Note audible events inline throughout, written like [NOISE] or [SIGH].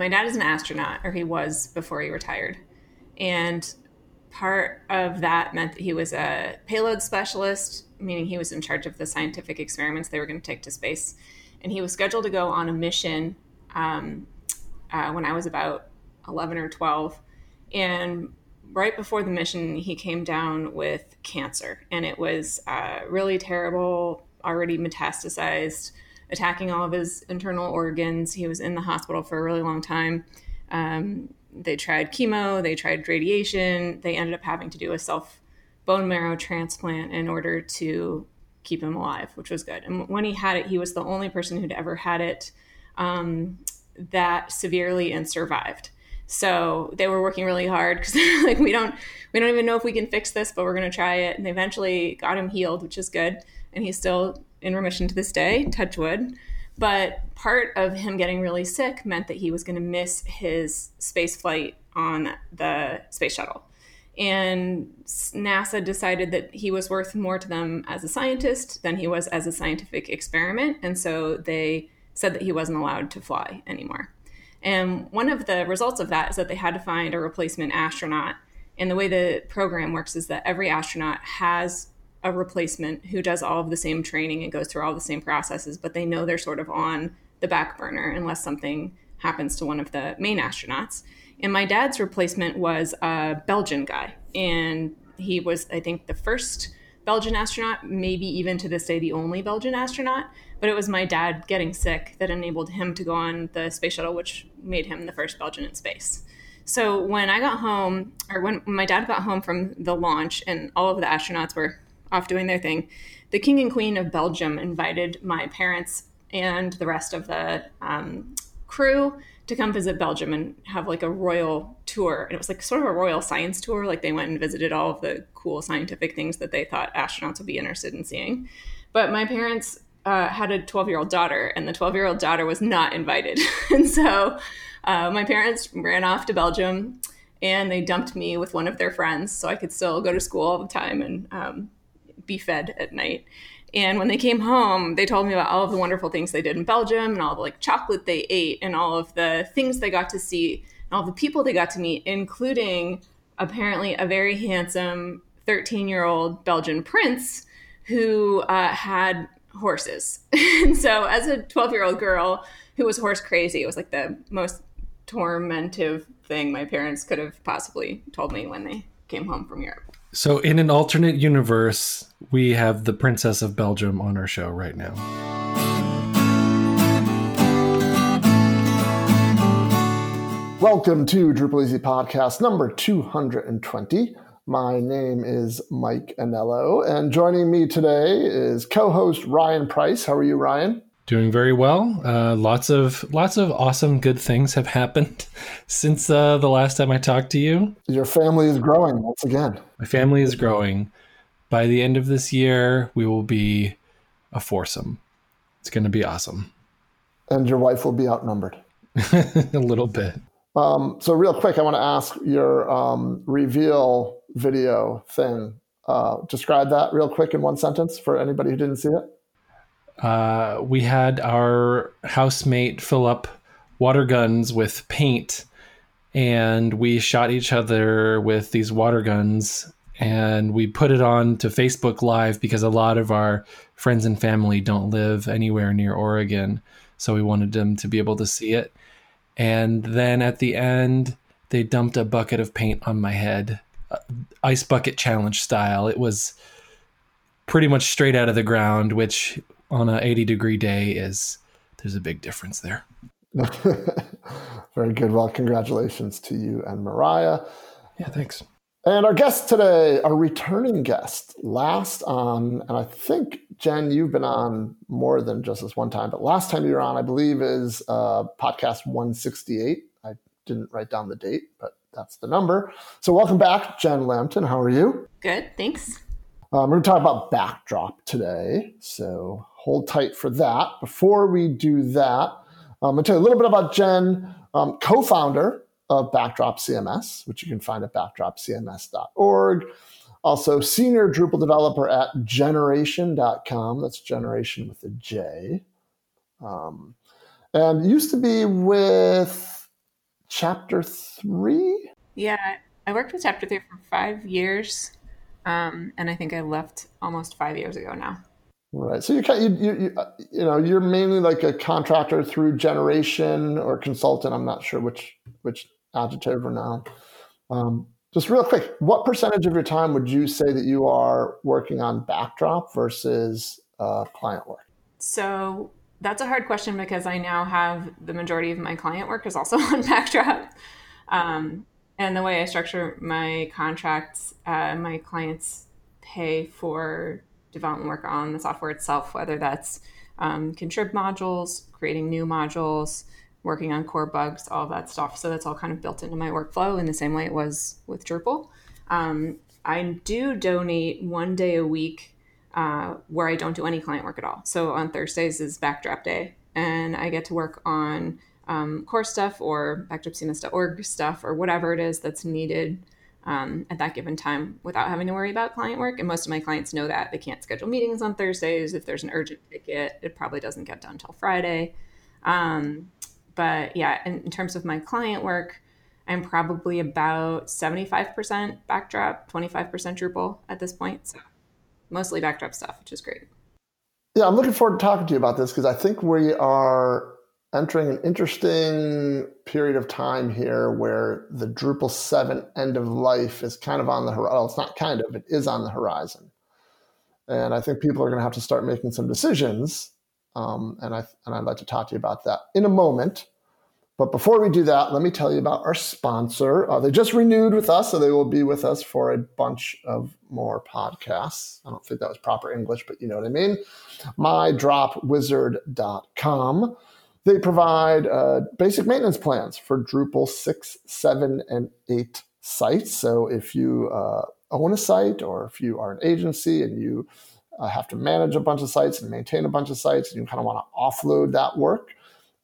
my dad is an astronaut, or he was before he retired. And part of that meant that he was a payload specialist, meaning he was in charge of the scientific experiments they were going to take to space. And he was scheduled to go on a mission um, uh, when I was about 11 or 12. And right before the mission, he came down with cancer. And it was uh, really terrible, already metastasized, attacking all of his internal organs. He was in the hospital for a really long time. Um, they tried chemo, they tried radiation. They ended up having to do a self bone marrow transplant in order to keep him alive, which was good. And when he had it, he was the only person who'd ever had it um, that severely and survived. So they were working really hard because [LAUGHS] they're like, we don't, we don't even know if we can fix this, but we're going to try it. And they eventually got him healed, which is good. And he's still in remission to this day, touch wood. But part of him getting really sick meant that he was going to miss his space flight on the space shuttle. And NASA decided that he was worth more to them as a scientist than he was as a scientific experiment. And so they said that he wasn't allowed to fly anymore. And one of the results of that is that they had to find a replacement astronaut. And the way the program works is that every astronaut has a replacement who does all of the same training and goes through all the same processes, but they know they're sort of on the back burner unless something happens to one of the main astronauts. And my dad's replacement was a Belgian guy. And he was, I think, the first Belgian astronaut, maybe even to this day, the only Belgian astronaut. But it was my dad getting sick that enabled him to go on the space shuttle, which made him the first Belgian in space. So when I got home, or when my dad got home from the launch and all of the astronauts were off doing their thing, the King and Queen of Belgium invited my parents and the rest of the um, crew to come visit Belgium and have like a royal tour. And it was like sort of a royal science tour. Like they went and visited all of the cool scientific things that they thought astronauts would be interested in seeing. But my parents uh, had a 12 year old daughter, and the 12 year old daughter was not invited. [LAUGHS] and so uh, my parents ran off to Belgium and they dumped me with one of their friends so I could still go to school all the time and um, be fed at night. And when they came home, they told me about all of the wonderful things they did in Belgium and all the like chocolate they ate and all of the things they got to see and all the people they got to meet, including apparently a very handsome 13 year old Belgian prince who uh, had horses. [LAUGHS] and so, as a 12 year old girl who was horse crazy, it was like the most tormentive thing my parents could have possibly told me when they came home from Europe. So, in an alternate universe, we have the Princess of Belgium on our show right now. Welcome to Drupal Easy Podcast number 220. My name is Mike Anello, and joining me today is co-host Ryan Price. How are you, Ryan? Doing very well. Uh, lots of lots of awesome, good things have happened [LAUGHS] since uh, the last time I talked to you. Your family is growing once again. My family is growing. By the end of this year, we will be a foursome. It's going to be awesome. And your wife will be outnumbered. [LAUGHS] a little bit. Um, so, real quick, I want to ask your um, reveal video thing. Uh, describe that real quick in one sentence for anybody who didn't see it. Uh, we had our housemate fill up water guns with paint and we shot each other with these water guns and we put it on to Facebook Live because a lot of our friends and family don't live anywhere near Oregon. So we wanted them to be able to see it. And then at the end, they dumped a bucket of paint on my head, uh, ice bucket challenge style. It was pretty much straight out of the ground, which on an 80 degree day is there's a big difference there. [LAUGHS] Very good. Well, congratulations to you and Mariah. Yeah, thanks. And our guest today, our returning guest, last on, and I think, Jen, you've been on more than just this one time, but last time you were on, I believe, is uh, podcast 168. I didn't write down the date, but that's the number. So, welcome back, Jen Lampton. How are you? Good, thanks. Um, we're going to talk about backdrop today. So, hold tight for that. Before we do that, I'm going to tell you a little bit about Jen, um, co founder of Backdrop CMS, which you can find at backdropcms.org. Also, senior Drupal developer at jeneration.com. That's generation with a J. Um, and used to be with chapter three. Yeah, I worked with chapter three for five years, um, and I think I left almost five years ago now. Right. So you you, you you you know you're mainly like a contractor through Jeneration or consultant. I'm not sure which which adjective or noun. Um, just real quick, what percentage of your time would you say that you are working on backdrop versus uh, client work? So that's a hard question because I now have the majority of my client work is also [LAUGHS] on backdrop. Um, and the way I structure my contracts, uh, my clients pay for development work on the software itself, whether that's um, contrib modules, creating new modules, working on core bugs, all that stuff. So that's all kind of built into my workflow in the same way it was with Drupal. Um, I do donate one day a week uh, where I don't do any client work at all. So on Thursdays is backdrop day, and I get to work on um, core stuff or backdropcms.org stuff or whatever it is that's needed um, at that given time without having to worry about client work. And most of my clients know that they can't schedule meetings on Thursdays. If there's an urgent ticket, it probably doesn't get done until Friday. Um, but yeah, in, in, terms of my client work, I'm probably about 75% backdrop, 25% Drupal at this point. So mostly backdrop stuff, which is great. Yeah, I'm looking forward to talking to you about this because I think we are entering an interesting period of time here where the Drupal 7 end of life is kind of on the horizon. Well, it's not kind of, it is on the horizon. And I think people are going to have to start making some decisions. Um, and, I, and I'd like to talk to you about that in a moment. But before we do that, let me tell you about our sponsor. Uh, they just renewed with us, so they will be with us for a bunch of more podcasts. I don't think that was proper English, but you know what I mean. MyDropWizard.com. They provide uh, basic maintenance plans for Drupal 6, 7, and 8 sites. So if you uh, own a site or if you are an agency and you uh, have to manage a bunch of sites and maintain a bunch of sites and you kind of want to offload that work,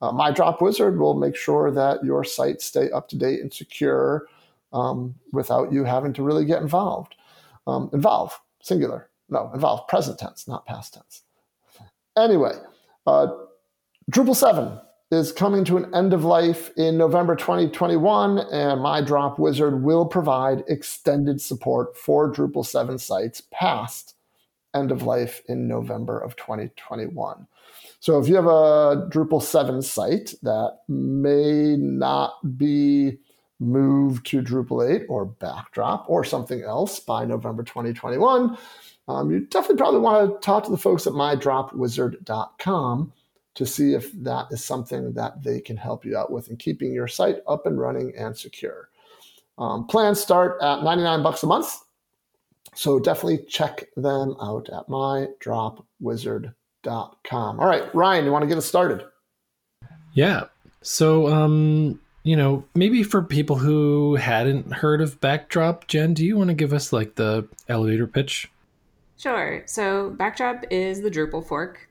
uh, My Drop Wizard will make sure that your sites stay up to date and secure um, without you having to really get involved. Um, involve, singular. No, involve, present tense, not past tense. Anyway, uh, Drupal 7 is coming to an end of life in November 2021, and My Drop Wizard will provide extended support for Drupal 7 sites past end of life in November of 2021. So if you have a Drupal 7 site that may not be moved to Drupal 8 or Backdrop or something else by November 2021, um, you definitely probably want to talk to the folks at mydropwizard.com to see if that is something that they can help you out with in keeping your site up and running and secure. Um, plans start at 99 bucks a month. So definitely check them out at mydropwizard.com com. All right, Ryan, you want to get us started? Yeah. So, um, you know, maybe for people who hadn't heard of Backdrop, Jen, do you want to give us like the elevator pitch? Sure. So, Backdrop is the Drupal fork.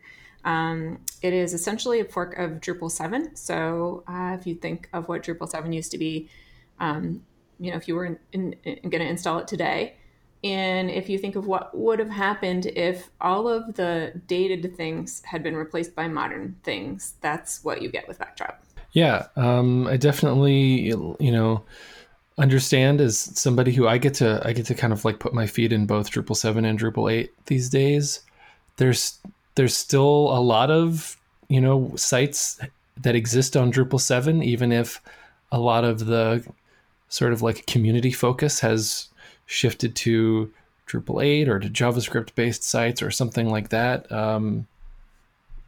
Um, it is essentially a fork of Drupal 7. So, uh, if you think of what Drupal 7 used to be, um, you know, if you were going to install it today, and if you think of what would have happened if all of the dated things had been replaced by modern things, that's what you get with Backdrop. Yeah, um, I definitely, you know, understand as somebody who I get to, I get to kind of like put my feet in both Drupal seven and Drupal eight these days. There's there's still a lot of you know sites that exist on Drupal seven, even if a lot of the sort of like community focus has shifted to Drupal 8 or to JavaScript based sites or something like that. Um,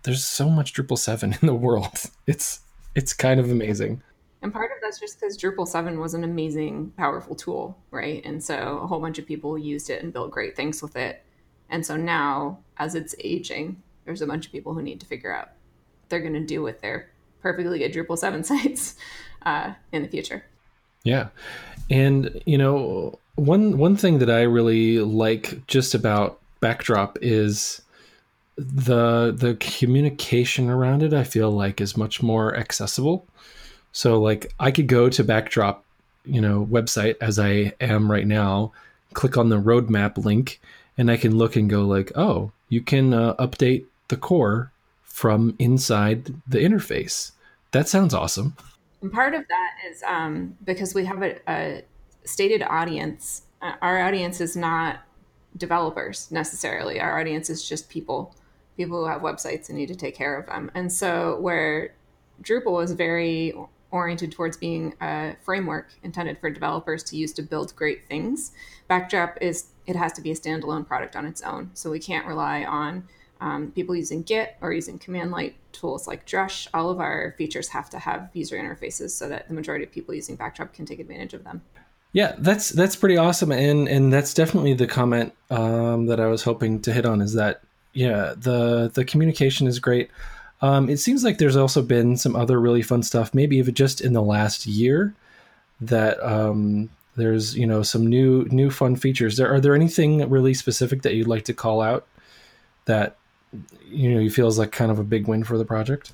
there's so much Drupal 7 [LAUGHS] in the world. It's it's kind of amazing. And part of that's just because Drupal 7 was an amazing, powerful tool, right? And so a whole bunch of people used it and built great things with it. And so now, as it's aging, there's a bunch of people who need to figure out what they're going to do with their perfectly good Drupal 7 [LAUGHS] sites uh, in the future. Yeah. And, you know, one one thing that I really like just about Backdrop is the the communication around it. I feel like is much more accessible. So like I could go to Backdrop, you know, website as I am right now, click on the roadmap link, and I can look and go like, oh, you can uh, update the core from inside the interface. That sounds awesome. And part of that is um, because we have a, a stated audience. Uh, our audience is not developers necessarily. Our audience is just people, people who have websites and need to take care of them. And so where Drupal is very oriented towards being a framework intended for developers to use to build great things. Backdrop is it has to be a standalone product on its own, so we can't rely on um, people using Git or using command line tools like Drush. All of our features have to have user interfaces so that the majority of people using Backdrop can take advantage of them. Yeah, that's that's pretty awesome, and and that's definitely the comment um, that I was hoping to hit on is that yeah the the communication is great. Um, it seems like there's also been some other really fun stuff, maybe even just in the last year, that um, there's you know some new new fun features. There are there anything really specific that you'd like to call out that you know you feel is like kind of a big win for the project?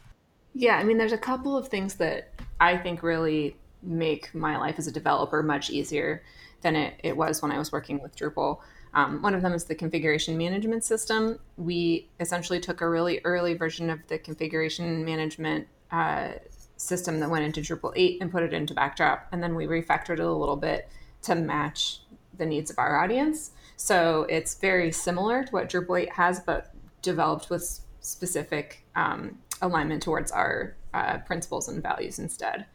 Yeah, I mean, there's a couple of things that I think really make my life as a developer much easier than it, it was when I was working with Drupal. Um, one of them is the configuration management system. We essentially took a really early version of the configuration management uh, system that went into Drupal 8 and put it into Backdrop, and then we refactored it a little bit to match the needs of our audience. So it's very similar to what Drupal 8 has, but developed with specific um, alignment towards our uh, principles and values instead.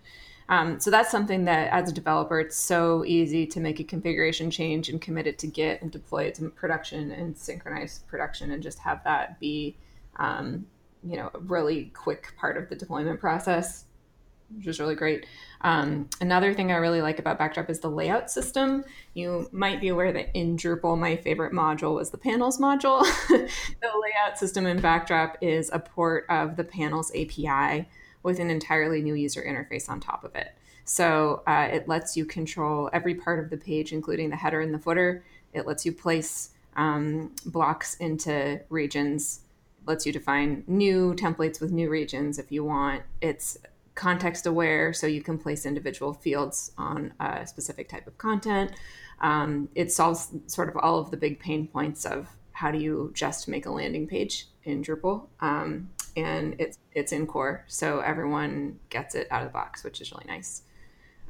Um, so that's something that as a developer, it's so easy to make a configuration change and commit it to Git and deploy it to production and synchronize production and just have that be, um, you know, a really quick part of the deployment process, which is really great. Um, another thing I really like about Backdrop is the layout system. You might be aware that in Drupal, my favorite module was the panels module. [LAUGHS] the layout system in Backdrop is a port of the panels API with an entirely new user interface on top of it. So uh, it lets you control every part of the page, including the header and the footer. It lets you place um, blocks into regions, it lets you define new templates with new regions if you want. It's context aware, so you can place individual fields on a specific type of content. Um, it solves sort of all of the big pain points of how do you just make a landing page in Drupal. Um, and it's it's in core, so everyone gets it out of the box, which is really nice.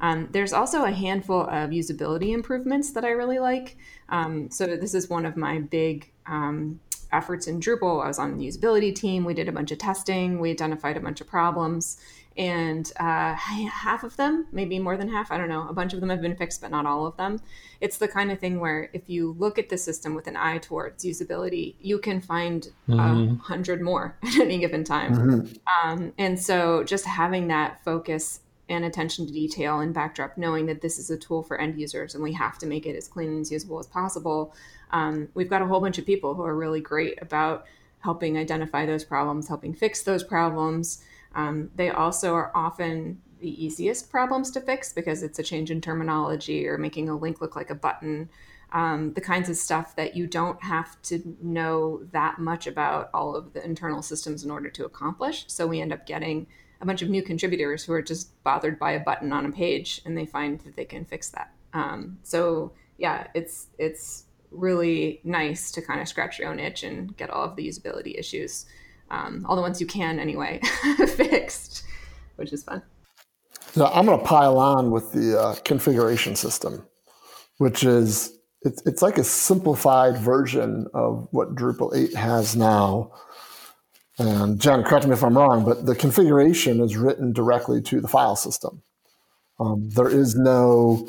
Um, there's also a handful of usability improvements that I really like. Um, so this is one of my big um, efforts in Drupal. I was on the usability team. We did a bunch of testing. We identified a bunch of problems, and uh, [LAUGHS] half of them, maybe more than half, I don't know, a bunch of them have been fixed, but not all of them. It's the kind of thing where if you look at the system with an eye towards usability, you can find a mm-hmm. hundred more [LAUGHS] at any given time. Mm-hmm. Um, and so just having that focus and attention to detail and backdrop, knowing that this is a tool for end users and we have to make it as clean and as usable as possible. Um, we've got a whole bunch of people who are really great about helping identify those problems, helping fix those problems. Um, they also are often the easiest problems to fix because it's a change in terminology or making a link look like a button. Um, the kinds of stuff that you don't have to know that much about all of the internal systems in order to accomplish. So we end up getting a bunch of new contributors who are just bothered by a button on a page and they find that they can fix that. Um, so yeah, it's it's really nice to kind of scratch your own itch and get all of the usability issues um, all the ones you can anyway, [LAUGHS] fixed, which is fun. So I'm going to pile on with the uh, configuration system, which is it's, it's like a simplified version of what Drupal 8 has now. And Jen, correct me if I'm wrong, but the configuration is written directly to the file system. Um, there is no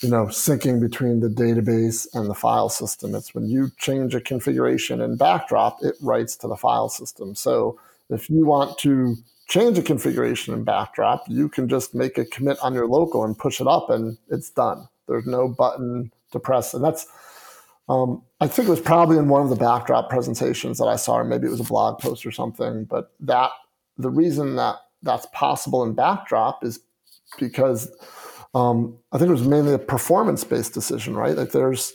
you know, syncing between the database and the file system. It's when you change a configuration in Backdrop, it writes to the file system. So if you want to change a configuration in Backdrop, you can just make a commit on your local and push it up, and it's done. There's no button to press, and that's. Um, I think it was probably in one of the Backdrop presentations that I saw, or maybe it was a blog post or something. But that the reason that that's possible in Backdrop is because um, I think it was mainly a performance based decision, right? Like there's.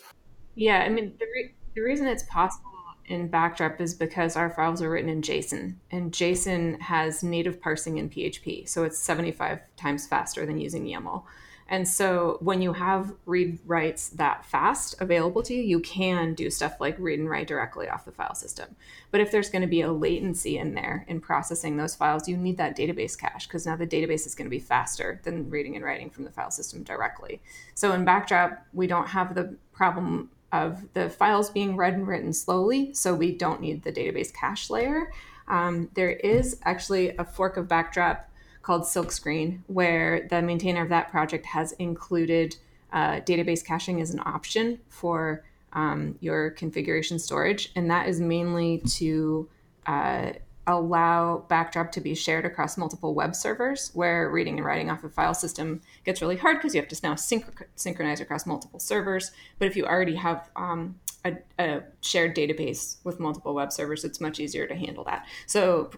Yeah, I mean, the, re- the reason it's possible in Backdrop is because our files are written in JSON, and JSON has native parsing in PHP, so it's 75 times faster than using YAML. And so when you have read writes that fast available to you, you can do stuff like read and write directly off the file system. But if there's going to be a latency in there in processing those files, you need that database cache because now the database is going to be faster than reading and writing from the file system directly. So in Backdrop, we don't have the problem of the files being read and written slowly, so we don't need the database cache layer. Um, there is actually a fork of Backdrop called Silkscreen, where the maintainer of that project has included uh, database caching as an option for um, your configuration storage. And that is mainly to uh, allow Backdrop to be shared across multiple web servers, where reading and writing off a file system gets really hard because you have to now synch- synchronize across multiple servers. But if you already have um, a, a, shared database with multiple web servers, it's much easier to handle that. So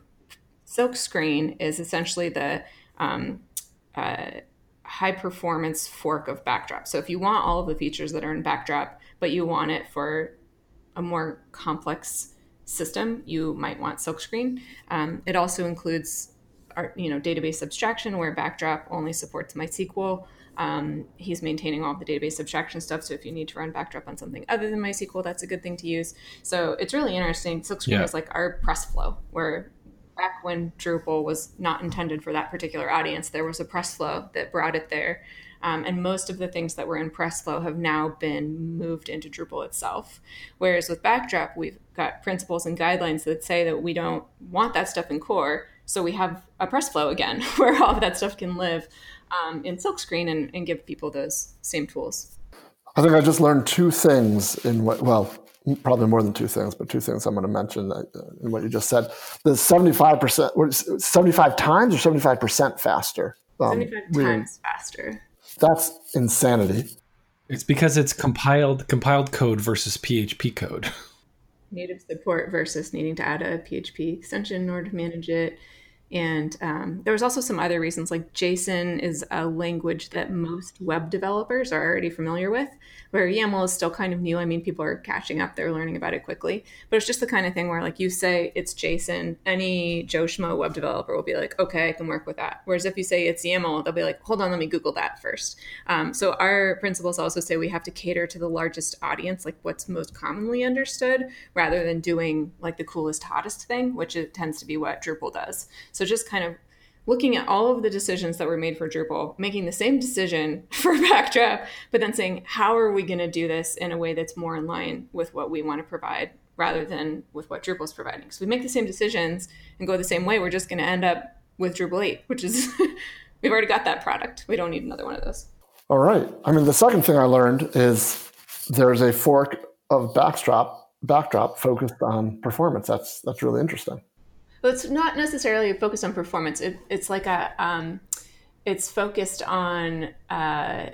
Silkscreen is essentially the um, uh, high performance fork of Backdrop. So if you want all of the features that are in Backdrop, but you want it for a more complex system, you might want Silkscreen. Um, it also includes our, you know, database abstraction where Backdrop only supports MySQL. Um, he's maintaining all the database abstraction stuff. So if you need to run Backdrop on something other than MySQL, that's a good thing to use. So it's really interesting. Silkscreen yeah. is like our Pressflow where back when Drupal was not intended for that particular audience, there was a Pressflow that brought it there. Um, and most of the things that were in Pressflow have now been moved into Drupal itself. Whereas with Backdrop, we've got principles and guidelines that say that we don't want that stuff in core. So we have a Pressflow again [LAUGHS] where all of that stuff can live um, in Silkscreen and, and give people those same tools. I think I just learned two things in what, well, probably more than two things, but two things I'm going to mention uh, in what you just said. The 75%, 75 times or 75% faster? Um, 75 times faster. That's insanity. It's because it's compiled compiled code versus PHP code. [LAUGHS] Native support versus needing to add a PHP extension in order to manage it. And um, there was also some other reasons, like JSON is a language that most web developers are already familiar with, where YAML is still kind of new. I mean, people are catching up, they're learning about it quickly. But it's just the kind of thing where, like, you say it's JSON, any Joe Schmo web developer will be like, okay, I can work with that. Whereas if you say it's YAML, they'll be like, hold on, let me Google that first. Um, so our principles also say we have to cater to the largest audience, like what's most commonly understood, rather than doing like the coolest, hottest thing, which it tends to be what Drupal does. So just kind of looking at all of the decisions that were made for Drupal, making the same decision [LAUGHS] for Backdrop, but then saying, how are we going to do this in a way that's more in line with what we want to provide rather than with what Drupal is providing? So we make the same decisions and go the same way. We're just going to end up with Drupal 8, which is, [LAUGHS] we've already got that product. We don't need another one of those. All right. I mean, the second thing I learned is there's a fork of Backdrop, Backdrop focused on performance. That's that's really interesting. Well, it's not necessarily focused on performance. It, it's like a, um, it's focused on, uh,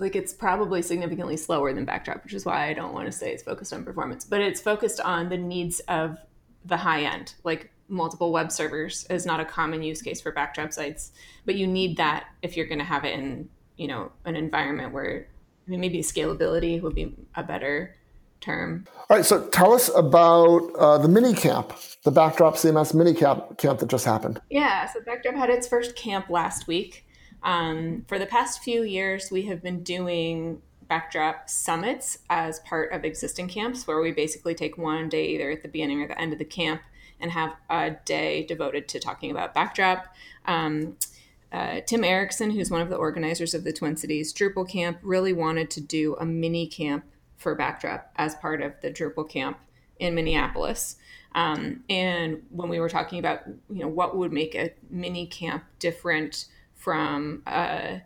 like it's probably significantly slower than Backdrop, which is why I don't want to say it's focused on performance. But it's focused on the needs of the high end, like multiple web servers is not a common use case for Backdrop sites, but you need that if you're going to have it in, you know, an environment where I mean, maybe scalability would be a better term. All right, so tell us about uh, the mini camp, the Backdrop CMS mini camp, camp that just happened. Yeah, so Backdrop had its first camp last week. Um, for the past few years, we have been doing Backdrop summits as part of existing camps, where we basically take one day either at the beginning or the end of the camp and have a day devoted to talking about Backdrop. Um, uh, Tim Erickson, who's one of the organizers of the Twin Cities Drupal camp, really wanted to do a mini camp for Backdrop as part of the Drupal camp in Minneapolis. Um, and when we were talking about, you know, what would make a mini camp different from a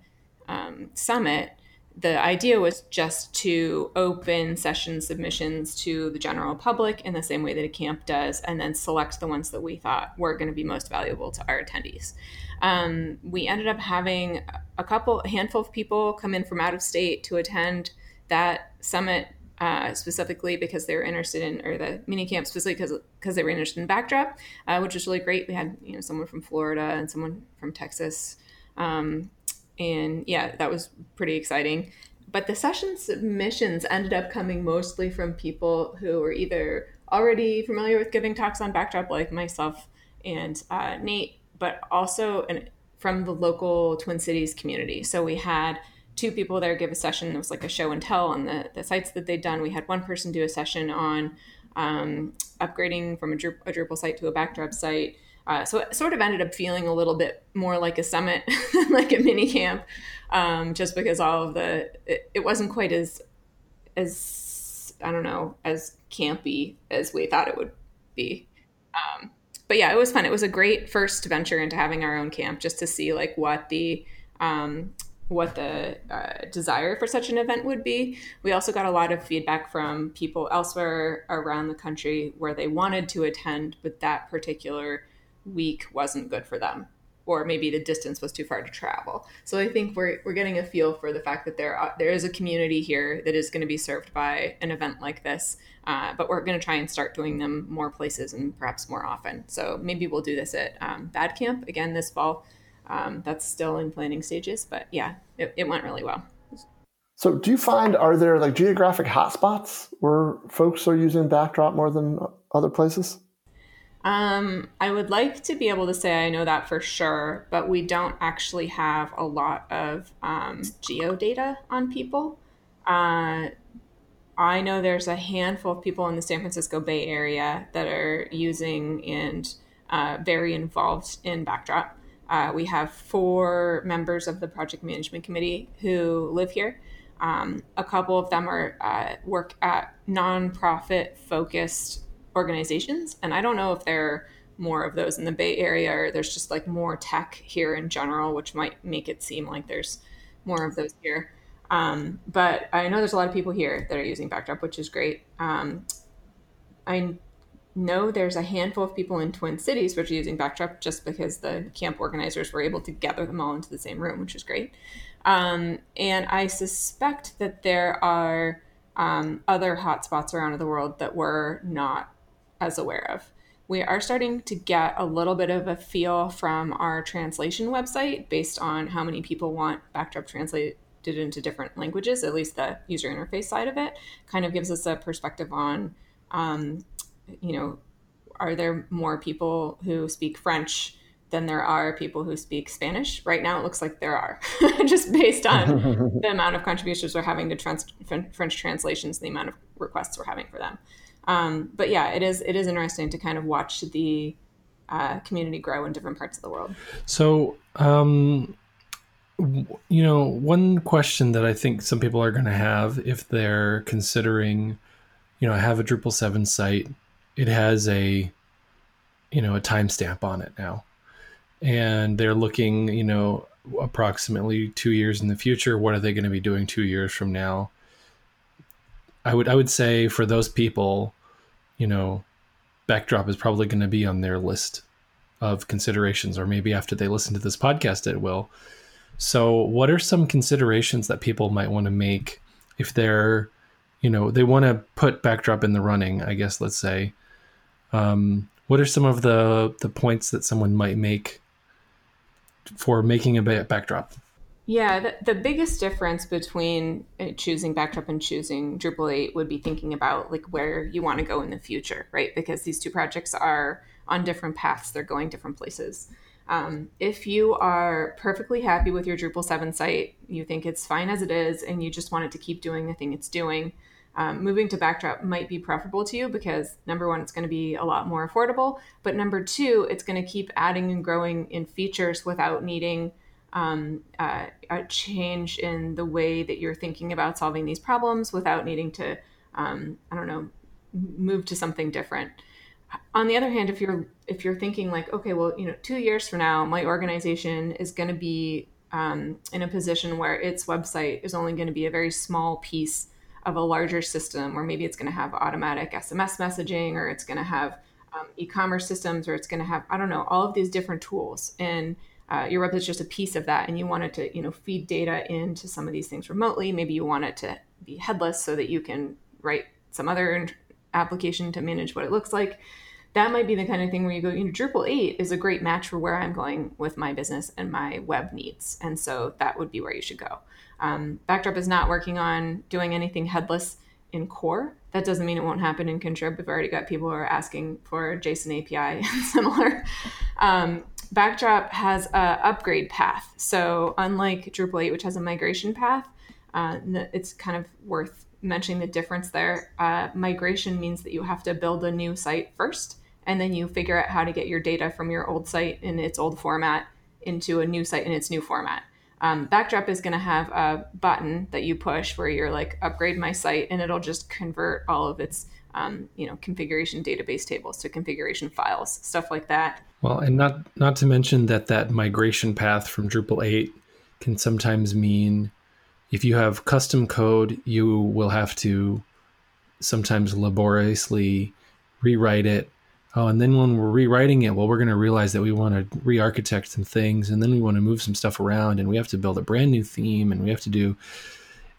um, summit, the idea was just to open session submissions to the general public in the same way that a camp does, and then select the ones that we thought were going to be most valuable to our attendees. Um, we ended up having a couple, a handful of people come in from out of state to attend that summit uh, specifically because they were interested in, or the mini camp specifically because because they were interested in backdrop, uh, which was really great. We had you know someone from Florida and someone from Texas, um, and yeah, that was pretty exciting. but the session submissions ended up coming mostly from people who were either already familiar with giving talks on backdrop, like myself and uh, Nate, but also an, from the local Twin Cities community. So we had two people there give a session. It was like a show and tell on the, the sites that they'd done. We had one person do a session on um, upgrading from a, Drupal, a Drupal site to a backdrop site. Uh, so it sort of ended up feeling a little bit more like a summit, [LAUGHS] like a mini camp, um, just because all of the it, it, wasn't quite as as I don't know as campy as we thought it would be. Um, but yeah, it was fun. It was a great first venture into having our own camp, just to see like what the um, what the uh, desire for such an event would be. We also got a lot of feedback from people elsewhere around the country where they wanted to attend, but that particular week wasn't good for them or maybe the distance was too far to travel. So I think we're, we're getting a feel for the fact that there are, there is a community here that is going to be served by an event like this, uh, but we're going to try and start doing them more places and perhaps more often. So maybe we'll do this at um, BADCamp again this fall. Um, that's still in planning stages, but yeah, it, it went really well. So, do you find are there like geographic hotspots where folks are using Backdrop more than other places? Um, I would like to be able to say I know that for sure, but we don't actually have a lot of um, geo data on people. Uh, I know there's a handful of people in the San Francisco Bay Area that are using and uh, very involved in Backdrop. Uh, we have four members of the project management committee who live here. Um, a couple of them are uh, work at nonprofit focused organizations. And I don't know if there are more of those in the Bay Area or there's just like more tech here in general, which might make it seem like there's more of those here. Um, but I know there's a lot of people here that are using Backdrop, which is great. Um, I know there's a handful of people in Twin Cities which are using Backdrop just because the camp organizers were able to gather them all into the same room, which is great. Um, and I suspect that there are um, other hotspots around the world that we're not as aware of. We are starting to get a little bit of a feel from our translation website based on how many people want Backdrop translated into different languages, at least the user interface side of it, kind of gives us a perspective on, um, you know, are there more people who speak French than there are people who speak Spanish? Right now, it looks like there are, [LAUGHS] just based on [LAUGHS] the amount of contributions we're having to trans- French translations the amount of requests we're having for them. Um, but yeah, it is it is interesting to kind of watch the uh, community grow in different parts of the world. So, um, you know, one question that I think some people are going to have if they're considering, you know, have a Drupal seven site, it has a, you know, a timestamp on it now, and they're looking, you know, approximately two years in the future. What are they going to be doing two years from now? I would I would say for those people, you know, backdrop is probably going to be on their list of considerations, or maybe after they listen to this podcast, it will. So, what are some considerations that people might want to make if they're, you know, they want to put backdrop in the running? I guess let's say, um, what are some of the the points that someone might make for making a backdrop? Yeah, the, the biggest difference between uh, choosing Backdrop and choosing Drupal 8 would be thinking about like where you want to go in the future, right? Because these two projects are on different paths, they're going different places. Um, if you are perfectly happy with your Drupal 7 site, you think it's fine as it is, and you just want it to keep doing the thing it's doing, um, moving to Backdrop might be preferable to you because number one, it's going to be a lot more affordable, but number two, it's going to keep adding and growing in features without needing um, uh, a change in the way that you're thinking about solving these problems without needing to, um, I don't know, move to something different. On the other hand, if you're if you're thinking like, okay, well, you know, two years from now, my organization is going to be um, in a position where its website is only going to be a very small piece of a larger system, where maybe it's going to have automatic SMS messaging, or it's going to have um, e-commerce systems, or it's going to have I don't know all of these different tools. And uh, your web is just a piece of that and you want it to you know feed data into some of these things remotely. Maybe you want it to be headless so that you can write some other application to manage what it looks like that might be the kind of thing where you go, you know, Drupal 8 is a great match for where I'm going with my business and my web needs. And so that would be where you should go. Um, Backdrop is not working on doing anything headless in core. That doesn't mean it won't happen in Contrib. We've already got people who are asking for JSON API [LAUGHS] and similar. Um, Backdrop has a upgrade path. So unlike Drupal 8, which has a migration path, uh, it's kind of worth mentioning the difference there. Uh, migration means that you have to build a new site first, and then you figure out how to get your data from your old site in its old format into a new site in its new format. Um, Backdrop is going to have a button that you push where you're like upgrade my site, and it'll just convert all of its um, you know configuration database tables to configuration files, stuff like that. Well, and not not to mention that that migration path from Drupal 8 can sometimes mean if you have custom code, you will have to sometimes laboriously rewrite it Oh, and then when we're rewriting it, well, we're going to realize that we want to re-architect some things, and then we want to move some stuff around, and we have to build a brand new theme, and we have to do,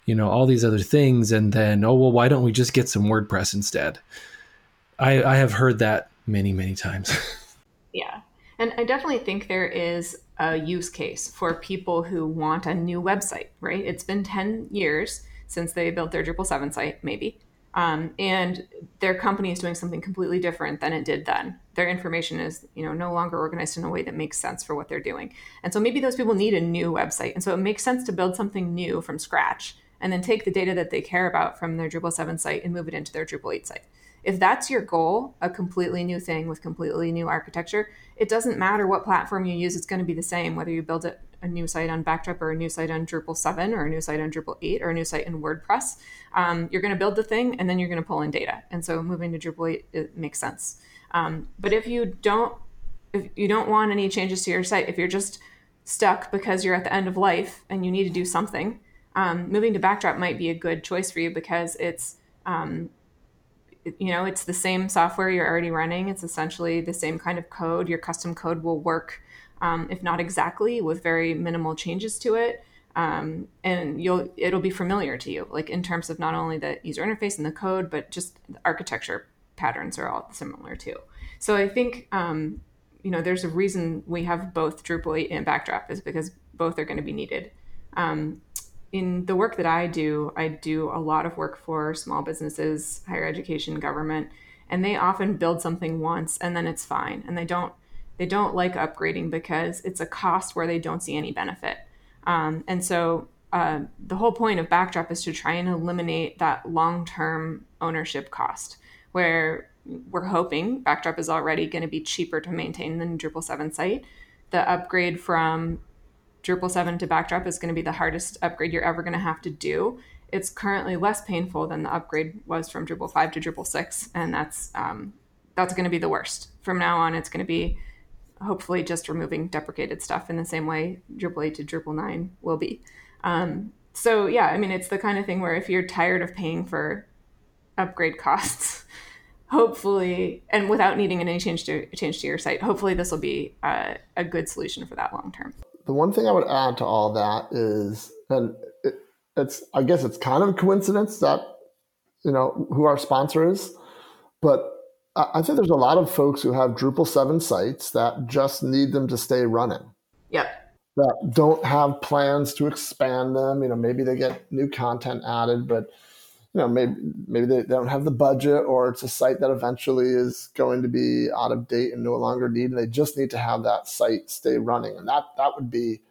you know, all these other things, and then oh well, why don't we just get some WordPress instead? I I have heard that many many times. [LAUGHS] yeah, and I definitely think there is a use case for people who want a new website. Right? It's been ten years since they built their Drupal seven site, maybe um, and their company is doing something completely different than it did then. Their information is, you know, no longer organized in a way that makes sense for what they're doing. And so maybe those people need a new website. And so it makes sense to build something new from scratch and then take the data that they care about from their Drupal 7 site and move it into their Drupal 8 site. If that's your goal, a completely new thing with completely new architecture, it doesn't matter what platform you use, it's going to be the same whether you build it a new site on Backdrop or a new site on Drupal 7 or a new site on Drupal 8 or a new site in WordPress. Um, you're going to build the thing and then you're going to pull in data. And so moving to Drupal 8 it makes sense. Um, but if you don't if you don't want any changes to your site, if you're just stuck because you're at the end of life and you need to do something, um, moving to Backdrop might be a good choice for you because it's um, you know it's the same software you're already running. It's essentially the same kind of code. Your custom code will work um, if not exactly, with very minimal changes to it. Um, and you'll it'll be familiar to you, like in terms of not only the user interface and the code, but just the architecture patterns are all similar too. So I think um, you know there's a reason we have both Drupal 8 and Backdrop is because both are going to be needed. Um, in the work that I do, I do a lot of work for small businesses, higher education, government, and they often build something once and then it's fine, and they don't they don't like upgrading because it's a cost where they don't see any benefit. Um, and so uh, the whole point of Backdrop is to try and eliminate that long term ownership cost, where we're hoping Backdrop is already going to be cheaper to maintain than Drupal 7 site. The upgrade from Drupal 7 to Backdrop is going to be the hardest upgrade you're ever going to have to do. It's currently less painful than the upgrade was from Drupal 5 to Drupal 6, and that's um, that's going to be the worst. From now on, it's going to be hopefully just removing deprecated stuff in the same way Drupal 8 to Drupal 9 will be. Um, so yeah, I mean, it's the kind of thing where if you're tired of paying for upgrade costs, [LAUGHS] hopefully, and without needing any change to change to your site, hopefully this will be uh, a good solution for that long term. The one thing I would add to all that is, and it, it's I guess it's kind of a coincidence that you know who our sponsor is, but I think there's a lot of folks who have Drupal 7 sites that just need them to stay running. Yep. That don't have plans to expand them. You know, maybe they get new content added, but you know, maybe maybe they, don't have the budget or it's a site that eventually is going to be out of date and no longer need and they just need to have that site stay running. And that that would be,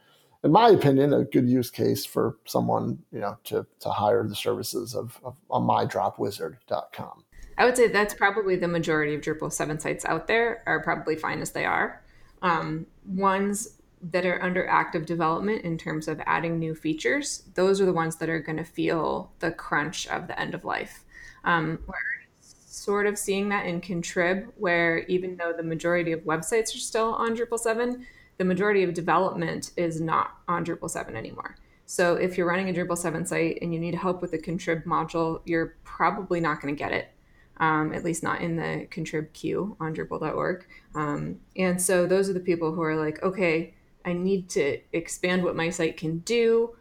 in my opinion, a good use case for someone, you know, to to hire the services of, of on mydropwizard.com. I would say that's probably the majority of Drupal 7 sites out there are probably fine as they are. Um, ones that are under active development in terms of adding new features, those are the ones that are going to feel the crunch of the end of life. Um, we're sort of seeing that in Contrib, where even though the majority of websites are still on Drupal 7, the majority of development is not on Drupal 7 anymore. So if you're running a Drupal 7 site and you need help with the Contrib module, you're probably not going to get it um, at least not in the contrib queue on Drupal.org. Um, and so those are the people who are like, okay, I need to expand what my site can do,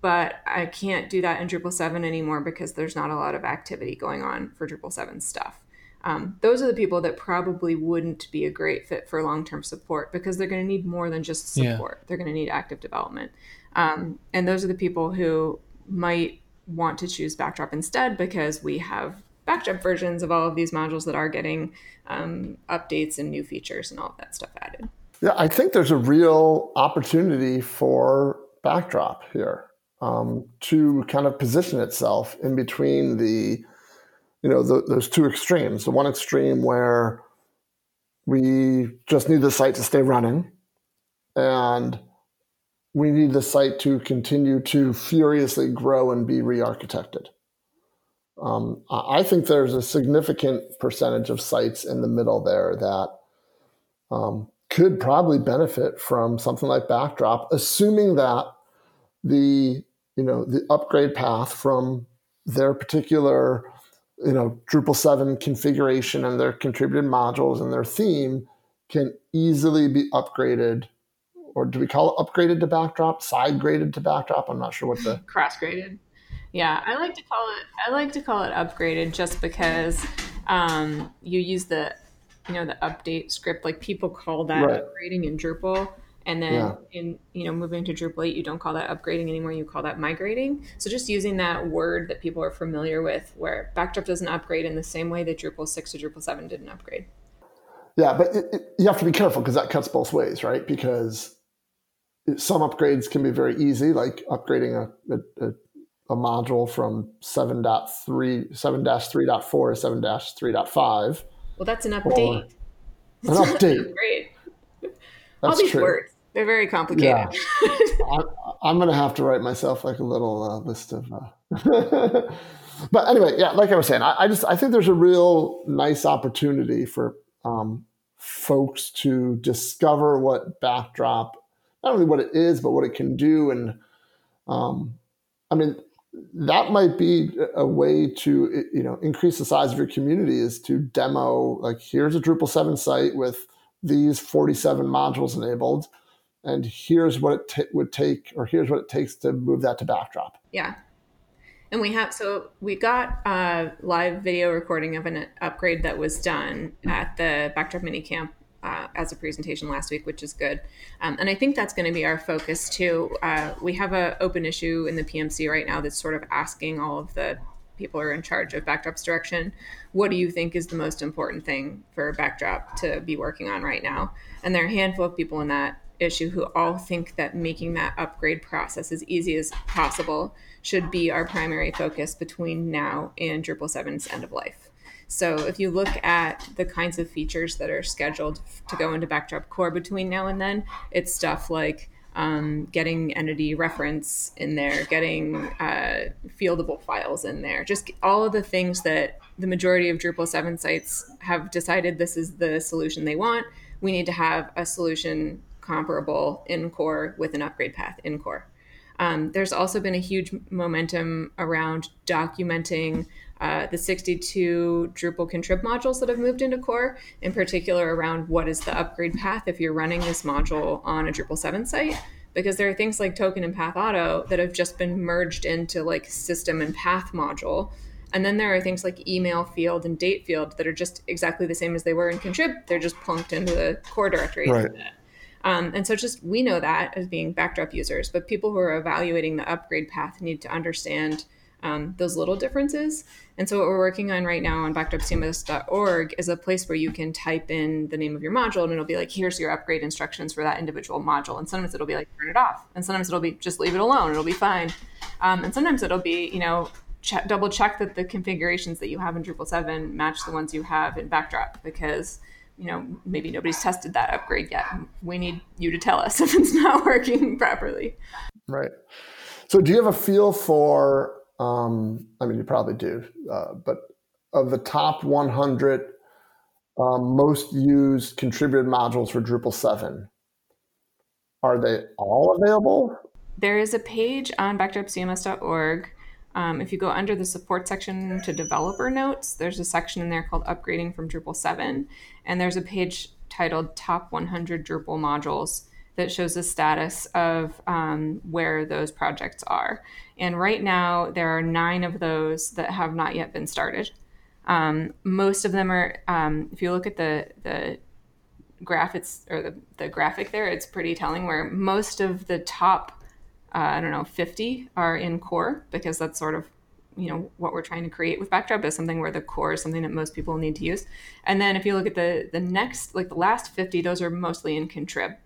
but I can't do that in Drupal 7 anymore because there's not a lot of activity going on for Drupal 7 stuff. Um, those are the people that probably wouldn't be a great fit for long term support because they're going to need more than just support. Yeah. They're going to need active development. Um, and those are the people who might want to choose Backdrop instead because we have Backdrop versions of all of these modules that are getting um, updates and new features and all of that stuff added. Yeah, I think there's a real opportunity for Backdrop here um, to kind of position itself in between the, you know, the, those two extremes. The one extreme where we just need the site to stay running, and we need the site to continue to furiously grow and be re-architected. Um, I think there's a significant percentage of sites in the middle there that um, could probably benefit from something like Backdrop, assuming that the you know the upgrade path from their particular you know Drupal 7 configuration and their contributed modules and their theme can easily be upgraded or do we call it upgraded to backdrop side graded to backdrop? I'm not sure what the cross graded yeah i like to call it i like to call it upgraded just because um, you use the you know the update script like people call that right. upgrading in drupal and then yeah. in you know moving to Drupal 8, you don't call that upgrading anymore. You call that migrating. So just using that word that people are familiar with, where Backdrop doesn't upgrade in the same way that Drupal 6 to Drupal 7 didn't upgrade. Yeah, but it, it, you have to be careful because that cuts both ways, right? Because some upgrades can be very easy, like upgrading a, a, a module from 7.3, 7-3.4 to 7-3.5. Well, that's an update. An update. [LAUGHS] Great. All these true. words. They're very complicated. Yeah. I, am going to have to write myself like a little uh, list of. Uh... [LAUGHS] but anyway, yeah, like I was saying, I, I, just I think there's a real nice opportunity for um, folks to discover what Backdrop, not only what it is, but what it can do, and um, I mean that might be a way to you know increase the size of your community is to demo like here's a Drupal 7 site with these 47 modules enabled and here's what it t- would take or here's what it takes to move that to backdrop. Yeah. And we have so we got a live video recording of an upgrade that was done at the backdrop mini camp uh, as a presentation last week, which is good. Um, and I think that's going to be our focus too. Uh, we have an open issue in the PMC right now that's sort of asking all of the people who are in charge of Backdrop's direction, what do you think is the most important thing for Backdrop to be working on right now? And there are a handful of people in that issue who all think that making that upgrade process as easy as possible should be our primary focus between now and Drupal 7's end of life. So if you look at the kinds of features that are scheduled to go into Backdrop Core between now and then, it's stuff like um, getting entity reference in there, getting uh, fieldable files in there, just all of the things that the majority of Drupal 7 sites have decided this is the solution they want. We need to have a solution comparable in core with an upgrade path in core. Um, there's also been a huge momentum around documenting uh, the 62 Drupal contrib modules that have moved into core, in particular around what is the upgrade path if you're running this module on a Drupal 7 site. Because there are things like token and Pathauto that have just been merged into like system and path module. And then there are things like email field and date field that are just exactly the same as they were in contrib. They're just plunked into the core directory. Right. Um, and so just we know that as being backdrop users, but people who are evaluating the upgrade path need to understand um, those little differences. And so what we're working on right now on backdropcms.org is a place where you can type in the name of your module and it'll be like, here's your upgrade instructions for that individual module. And sometimes it'll be like, turn it off. And sometimes it'll be just leave it alone. It'll be fine. Um, and sometimes it'll be, you know, double check that the configurations that you have in Drupal 7 match the ones you have in Backdrop because you know, maybe nobody's tested that upgrade yet. We need you to tell us [LAUGHS] if it's not [LAUGHS] working properly. Right. So, do you have a feel for um, I mean, you probably do, uh, but of the top 100 um, most used contributed modules for Drupal 7, are they all available? There is a page on backdropcms.org. Um, if you go under the support section to developer notes, there's a section in there called Upgrading from Drupal 7. And there's a page titled Top 100 Drupal Modules that shows the status of um, where those projects are. And right now, there are nine of those that have not yet been started. Um, most of them are, um, if you look at the the graph, it's or the, the graphic there, it's pretty telling. Where most of the top, uh, I don't know, 50 are in core because that's sort of you know what we're trying to create with backdrop is something where the core is something that most people need to use and then if you look at the the next like the last 50 those are mostly in contrib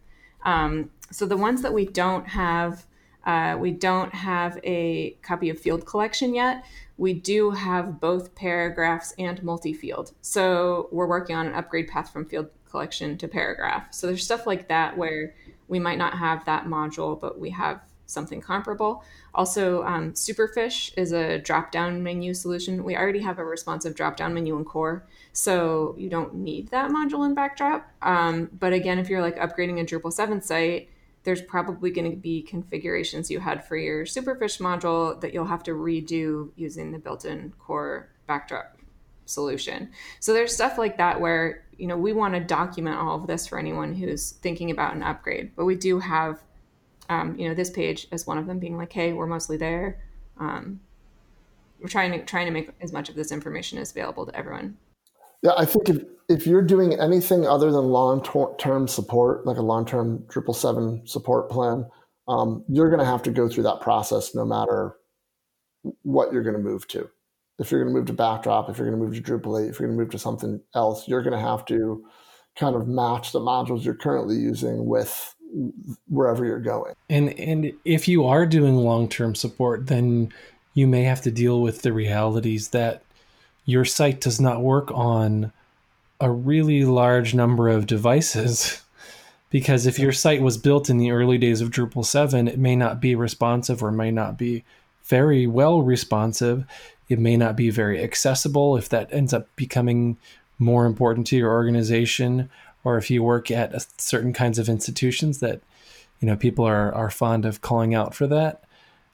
um, so the ones that we don't have uh, we don't have a copy of field collection yet. We do have both paragraphs and multi-field. So we're working on an upgrade path from field collection to paragraph. So there's stuff like that where we might not have that module but we have something comparable. Also, um, Superfish is a drop down menu solution. We already have a responsive drop down menu in core, so you don't need that module in Backdrop. Um, but again, if you're like upgrading a Drupal 7 site, there's probably going to be configurations you had for your Superfish module that you'll have to redo using the built in core Backdrop solution. So there's stuff like that where you know we want to document all of this for anyone who's thinking about an upgrade, but we do have um, you know, this page as one of them being like, hey, we're mostly there. Um, we're trying to trying to make as much of this information as available to everyone. Yeah, I think if, if you're doing anything other than long term support, like a long term Drupal seven support plan, um, you're going to have to go through that process no matter what you're going to move to. If you're going to move to Backdrop, if you're going to move to Drupal 8, if you're going to move to something else, you're going to have to kind of match the modules you're currently using with wherever you're going. And and if you are doing long-term support, then you may have to deal with the realities that your site does not work on a really large number of devices. [LAUGHS] because if your site was built in the early days of Drupal 7, it may not be responsive or may not be very well responsive. It may not be very accessible if that ends up becoming more important to your organization or if you work at certain kinds of institutions that you know people are are fond of calling out for that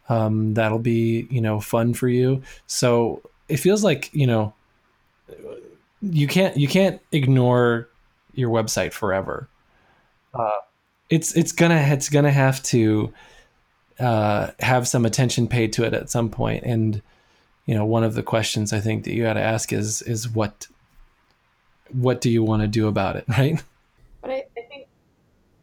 um, that'll be you know fun for you. So it feels like you know you can't you can't ignore your website forever. Uh, it's it's gonna it's gonna have to uh, have some attention paid to it at some point. And you know one of the questions i think that you got to ask is is what what do you want to do about it, [LAUGHS] right? But I, I think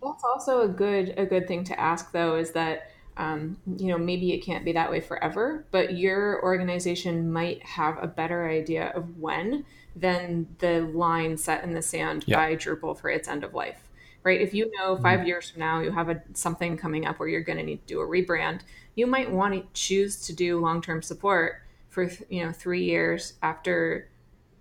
that's also a good a good thing to ask though is that um, you know maybe it can't be that way forever, but your organization might have a better idea of when than the line set in the sand yeah. by Drupal for its end of life. Right? If you know 5 mm-hmm. years from now you have a, something coming up where you're going to need to do a rebrand, you might want to choose to do long term support for you know three years after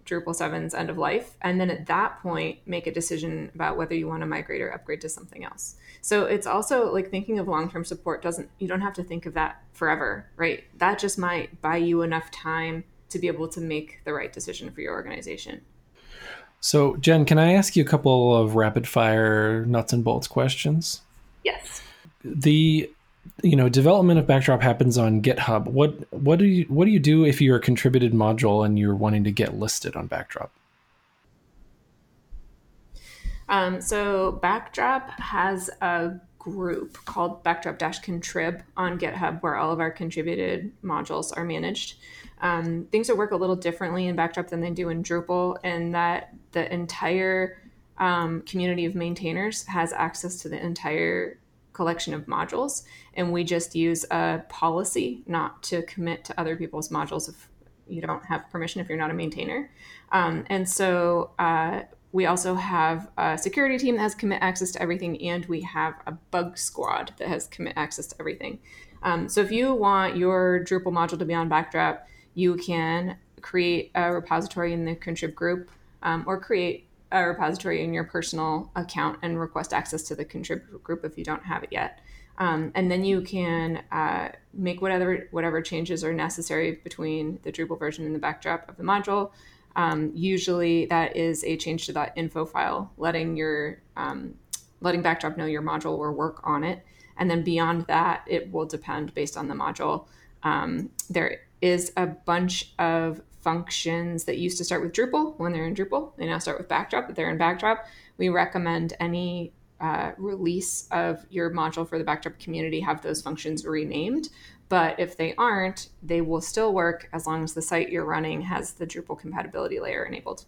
Drupal 7's end of life. And then at that point, make a decision about whether you want to migrate or upgrade to something else. So it's also like thinking of long term support doesn't, you don't have to think of that forever, right? That just might buy you enough time to be able to make the right decision for your organization. So, Jen, can I ask you a couple of rapid fire nuts and bolts questions? Yes. The you know development of backdrop happens on github. What what do you what do you do if you're a contributed module and you're wanting to get listed on backdrop? Um, so backdrop has a group called backdrop contrib on github where all of our contributed modules are managed. Um, things that work a little differently in backdrop than they do in drupal and that the entire um, community of maintainers has access to the entire collection of modules and we just use a policy not to commit to other people's modules if you don't have permission if you're not a maintainer. Um, and so uh, we also have a security team that has commit access to everything and we have a bug squad that has commit access to everything. Um, so if you want your drupal module to be on backdrop you can create a repository in the contrib group um, or create a repository in your personal account and request access to the contrib group if you don't have it yet. Um, and then you can uh, make whatever whatever changes are necessary between the Drupal version and the backdrop of the module. Um, usually, that is a change to that info file, letting your um, letting backdrop know your module or work on it. And then beyond that, it will depend based on the module. Um, there is a bunch of functions that used to start with Drupal when they're in Drupal. They now start with Backdrop, but they're in Backdrop. We recommend any uh, release of your module for the Backdrop community have those functions renamed. But if they aren't, they will still work as long as the site you're running has the Drupal compatibility layer enabled.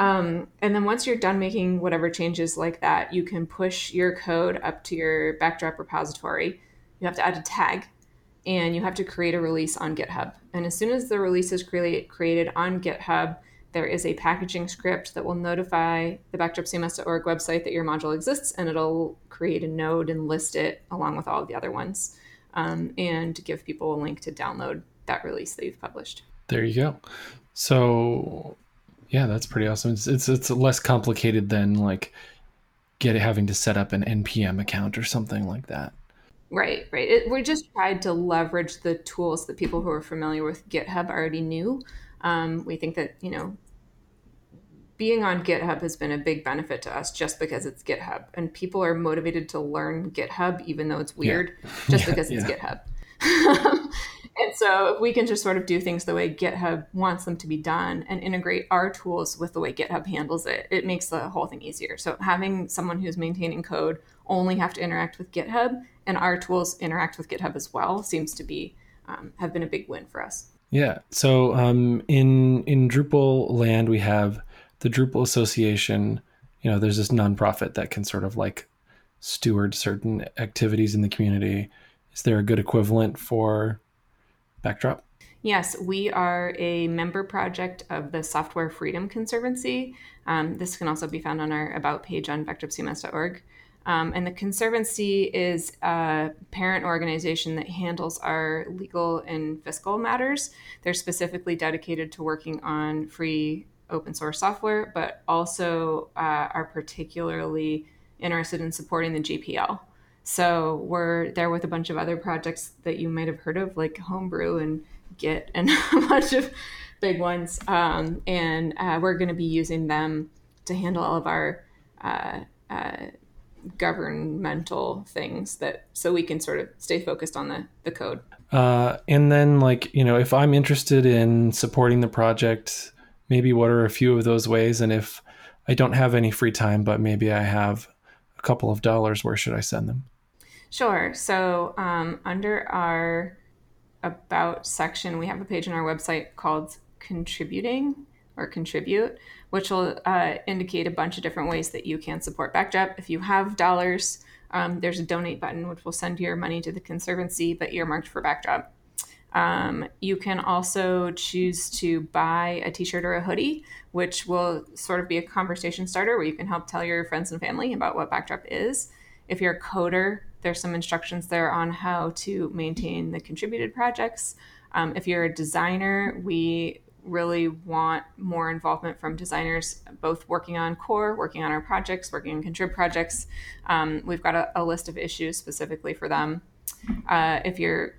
Um, and then once you're done making whatever changes like that, you can push your code up to your Backdrop repository. You have to add a tag and you have to create a release on GitHub. And as soon as the release is create, created on GitHub, there is a packaging script that will notify the backdropcms.org website that your module exists, and it'll create a node and list it along with all of the other ones, um, and give people a link to download that release that you've published. There you go. So, yeah, that's pretty awesome. It's it's, it's less complicated than like get having to set up an npm account or something like that. Right, right. It, we just tried to leverage the tools that people who are familiar with GitHub already knew. Um, we think that you know being on GitHub has been a big benefit to us just because it's GitHub, and people are motivated to learn GitHub even though it's weird, yeah. just [LAUGHS] yeah, because it's yeah. GitHub. [LAUGHS] and so if we can just sort of do things the way GitHub wants them to be done and integrate our tools with the way GitHub handles it, it makes the whole thing easier. So having someone who's maintaining code only have to interact with GitHub and our tools interact with GitHub as well seems to be um, have been a big win for us. Yeah. So um, in in Drupal land, we have the Drupal Association. You know, there's this nonprofit that can sort of like steward certain activities in the community. Is there a good equivalent for Backdrop? Yes, we are a member project of the Software Freedom Conservancy. Um, this can also be found on our About page on backdropcms.org. Um, and the Conservancy is a parent organization that handles our legal and fiscal matters. They're specifically dedicated to working on free open source software, but also uh, are particularly interested in supporting the GPL. So we're there with a bunch of other projects that you might have heard of, like Homebrew and Git, and [LAUGHS] a bunch of big ones. Um, and uh, we're going to be using them to handle all of our uh, uh governmental things that so we can sort of stay focused on the the code. Uh, and then like you know if i'm interested in supporting the project maybe what are a few of those ways? And if i don't have any free time but maybe i have a couple of dollars where should i send them sure so um, under our about section we have a page on our website called contributing or contribute which will uh, indicate a bunch of different ways that you can support Backdrop. If you have dollars, um, there's a donate button, which will send your money to the Conservancy, but earmarked for Backdrop. Um, you can also choose to buy a t shirt or a hoodie, which will sort of be a conversation starter where you can help tell your friends and family about what Backdrop is. If you're a coder, there's some instructions there on how to maintain the contributed projects. Um, if you're a designer, we really want more involvement from designers, both working on core, working on our projects, working on contrib projects. Um, we've got a, a, list of issues specifically for them. Uh, if you're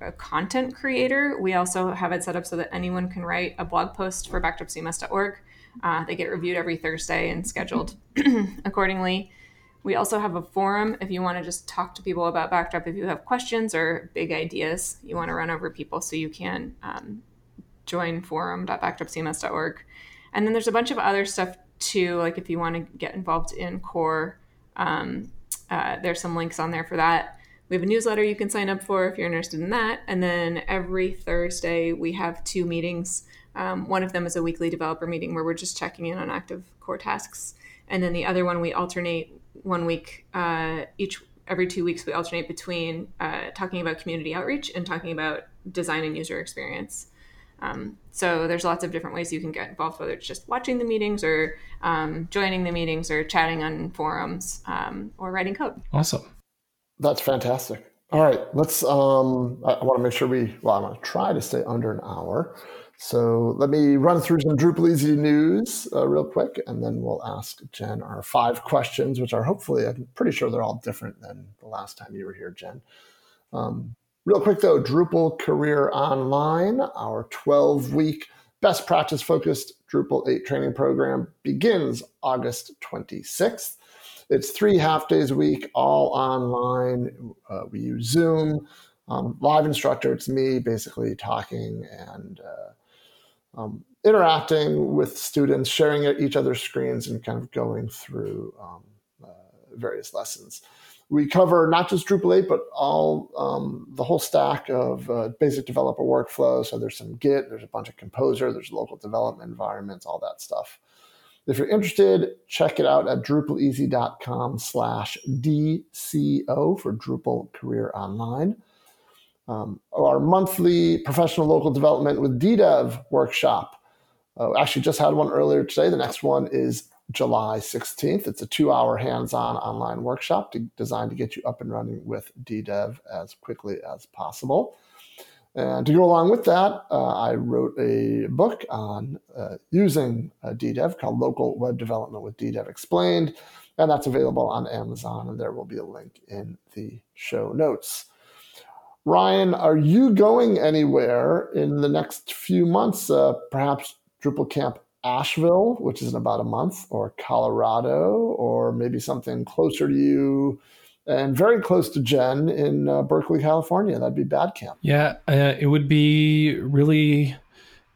a content creator, we also have it set up so that anyone can write a blog post for backdropcms.org. Uh, they get reviewed every Thursday and scheduled [CLEARS THROAT] accordingly. We also have a forum if you want to just talk to people about Backdrop. If you have questions or big ideas you want to run over people, so you can um, join forum.backdropcms.org. And then there's a bunch of other stuff too, like if you want to get involved in core, um, uh, there's some links on there for that. We have a newsletter you can sign up for if you're interested in that. And then every Thursday, we have two meetings. Um, one of them is a weekly developer meeting where we're just checking in on active core tasks. And then the other one, we alternate one week uh, each every two weeks we alternate between uh, talking about community outreach and talking about design and user experience um, so there's lots of different ways you can get involved, whether it's just watching the meetings or um, joining the meetings or chatting on forums um, or writing code. Awesome. That's fantastic. All right, let's. Um, I, I want to make sure we. Well, I'm going to try to stay under an hour. So let me run through some Drupal Easy news uh, real quick, and then we'll ask Jen our five questions, which are hopefully, I'm pretty sure they're all different than the last time you were here, Jen. Um, Real quick though, Drupal Career Online, our 12 week best practice focused Drupal 8 training program begins August 26th. It's three half days a week, all online. Uh, we use Zoom. Um, live instructor, it's me basically talking and uh, um, interacting with students, sharing each other's screens, and kind of going through um, uh, various lessons. We cover not just Drupal 8, but all um, the whole stack of uh, basic developer workflows. So there's some Git, there's a bunch of Composer, there's local development environments, all that stuff. If you're interested, check it out at drupaleasy.com slash DCO for Drupal Career Online. Um, our monthly professional local development with DDEV workshop. Uh, actually, just had one earlier today. The next one is July 16th. It's a two hour hands on online workshop to, designed to get you up and running with DDEV as quickly as possible. And to go along with that, uh, I wrote a book on uh, using uh, DDEV called Local Web Development with DDEV Explained. And that's available on Amazon, and there will be a link in the show notes. Ryan, are you going anywhere in the next few months? Uh, perhaps Drupal Camp Asheville, which is in about a month, or Colorado, or maybe something closer to you and very close to Jen in uh, Berkeley, California. That'd be BADCamp. Yeah, uh, it would be really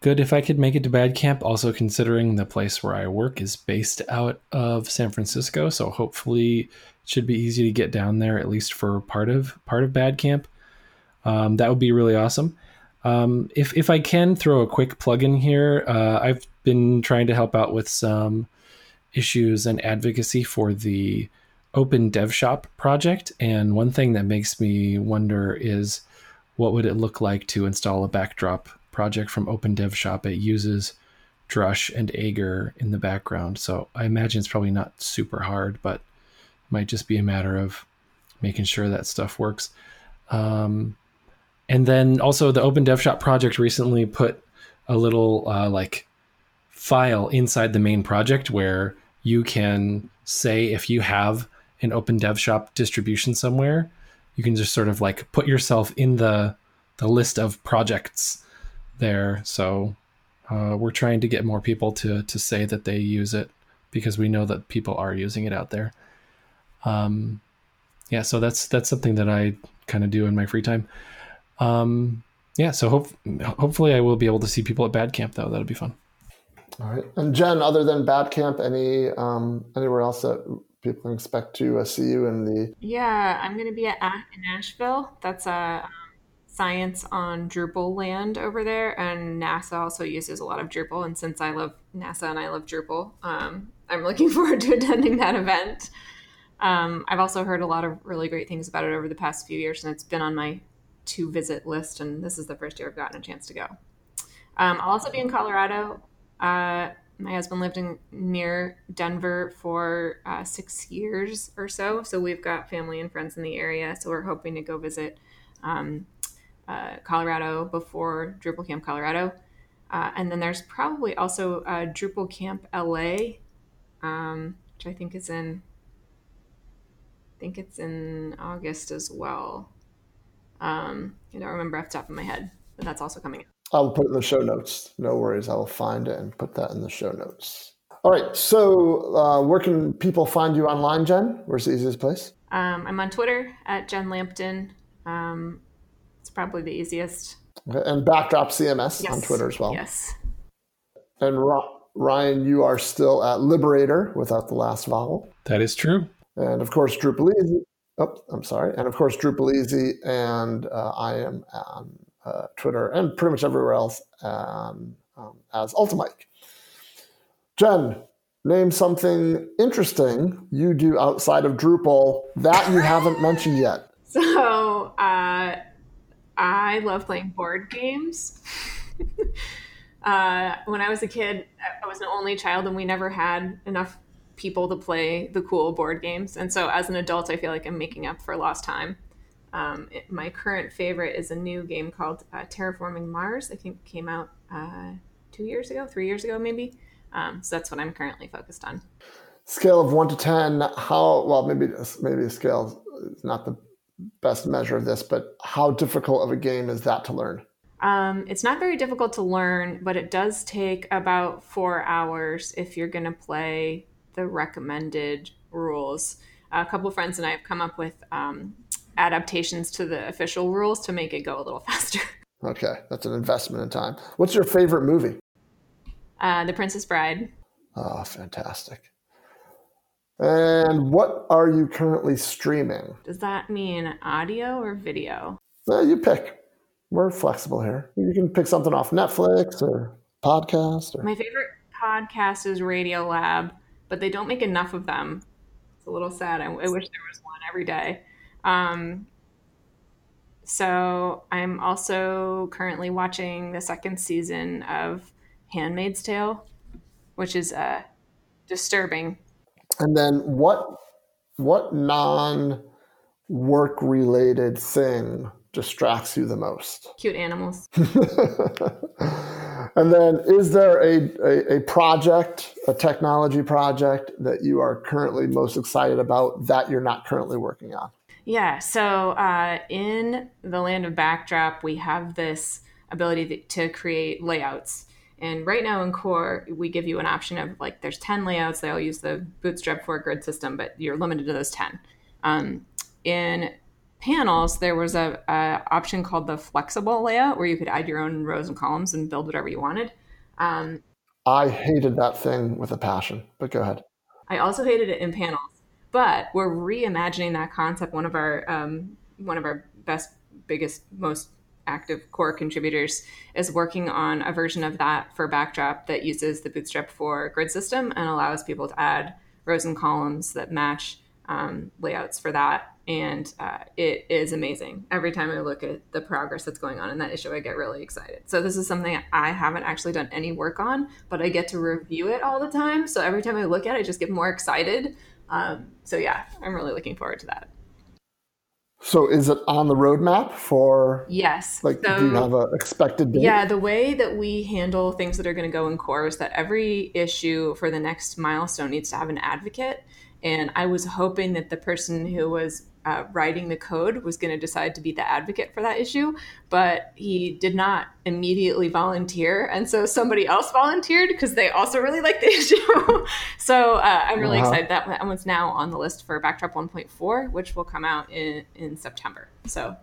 good if I could make it to BADCamp. Also, considering the place where I work is based out of San Francisco, so hopefully it should be easy to get down there at least for part of part of BADCamp. Um, that would be really awesome. Um, if if I can throw a quick plug in here, uh, I've been trying to help out with some issues and advocacy for the Open Dev Shop project. And one thing that makes me wonder is what would it look like to install a backdrop project from Open Dev Shop? It uses Drush and Aegir in the background. So I imagine it's probably not super hard, but it might just be a matter of making sure that stuff works. Um, and then also the Open Dev Shop project recently put a little uh, like file inside the main project where you can say if you have an open dev shop distribution somewhere, you can just sort of like put yourself in the the list of projects there. So uh, we're trying to get more people to to say that they use it because we know that people are using it out there. Um, yeah, so that's that's something that I kind of do in my free time. Um, yeah, so hope, hopefully I will be able to see people at BADCamp though. That'll be fun. All right. And Jen, other than BADCamp, any um, anywhere else that people can expect to uh, see you in the? Yeah, I'm going to be at in Asheville. That's a um, science on Drupal land over there, and NASA also uses a lot of Drupal. And since I love NASA and I love Drupal, um, I'm looking [LAUGHS] forward to attending that event. Um, I've also heard a lot of really great things about it over the past few years, and it's been on my to visit list. And this is the first year I've gotten a chance to go. Um, I'll also be in Colorado. Uh, my husband lived in near Denver for uh, six years or so, so we've got family and friends in the area. So we're hoping to go visit um, uh, Colorado before Drupal Camp Colorado, uh, and then there's probably also uh, Drupal Camp LA, um, which I think is in. I think it's in August as well. Um, I don't remember off the top of my head, but that's also coming up. I'll put it in the show notes. No worries. I will find it and put that in the show notes. All right. So, uh, where can people find you online, Jen? Where's the easiest place? Um, I'm on Twitter at Jen Lampton. Um, it's probably the easiest. Okay. And Backdrop CMS yes. on Twitter as well. Yes. And Ryan, you are still at Liberator without the last vowel. That is true. And of course, Drupal Easy. Oh, I'm sorry. And of course, Drupal Easy. And uh, I am on uh, Twitter, and pretty much everywhere else um, um, as Ultimike. Jen, name something interesting you do outside of Drupal that you haven't mentioned yet. [LAUGHS] So, uh, I love playing board games. [LAUGHS] uh, when I was a kid, I was an only child, and we never had enough people to play the cool board games. And so, as an adult, I feel like I'm making up for lost time. Um, it, my current favorite is a new game called uh, Terraforming Mars. I think came out uh, two years ago, three years ago, maybe. Um, so that's what I'm currently focused on. Scale of one to ten. How well? Maybe maybe a scale is not the best measure of this, but how difficult of a game is that to learn? Um, it's not very difficult to learn, but it does take about four hours if you're going to play the recommended rules. A couple of friends and I have come up with um, adaptations to the official rules to make it go a little [LAUGHS] faster. Okay, that's an investment in time. What's your favorite movie? Uh, the Princess Bride. Oh, fantastic. And what are you currently streaming? Does that mean audio or video? Uh, you pick. We're flexible here. You can pick something off Netflix or podcast. Or... My favorite podcast is Radiolab, but they don't make enough of them. It's a little sad. I, I wish there was one every day. Um, so I'm also currently watching the second season of Handmaid's Tale, which is uh, disturbing. And then what what non work related thing distracts you the most? Cute animals. [LAUGHS] and then is there a, a, a, project, a technology project that you are currently most excited about that you're not currently working on? Yeah. So uh, in the land of backdrop, we have this ability to create layouts. And right now in core, we give you an option of like there's 10 layouts. They all use the Bootstrap 4 grid system, but you're limited to those 10. Um, in panels, there was a, a, option called the flexible layout where you could add your own rows and columns and build whatever you wanted. Um, I hated that thing with a passion, but go ahead. I also hated it in panels but we're reimagining that concept. One of our um, one of our best, biggest, most active core contributors is working on a version of that for Backdrop that uses the Bootstrap for grid system and allows people to add rows and columns that match um, layouts for that. And uh, it is amazing. Every time I look at the progress that's going on in that issue, I get really excited. So, this is something I haven't actually done any work on, but I get to review it all the time. So, every time I look at it, I just get more excited um, so yeah, I'm really looking forward to that. So is it on the roadmap for? Yes. Like, so, do you have an expected date? Yeah, the way that we handle things that are going to go in core is that every issue for the next milestone needs to have an advocate. And I was hoping that the person who was uh, writing the code was going to decide to be the advocate for that issue, but he did not immediately volunteer. And so somebody else volunteered because they also really like the [LAUGHS] issue. so uh, I'm really uh-huh. excited that that one's now on the list for Backdrop 1.4, which will come out in, in September. So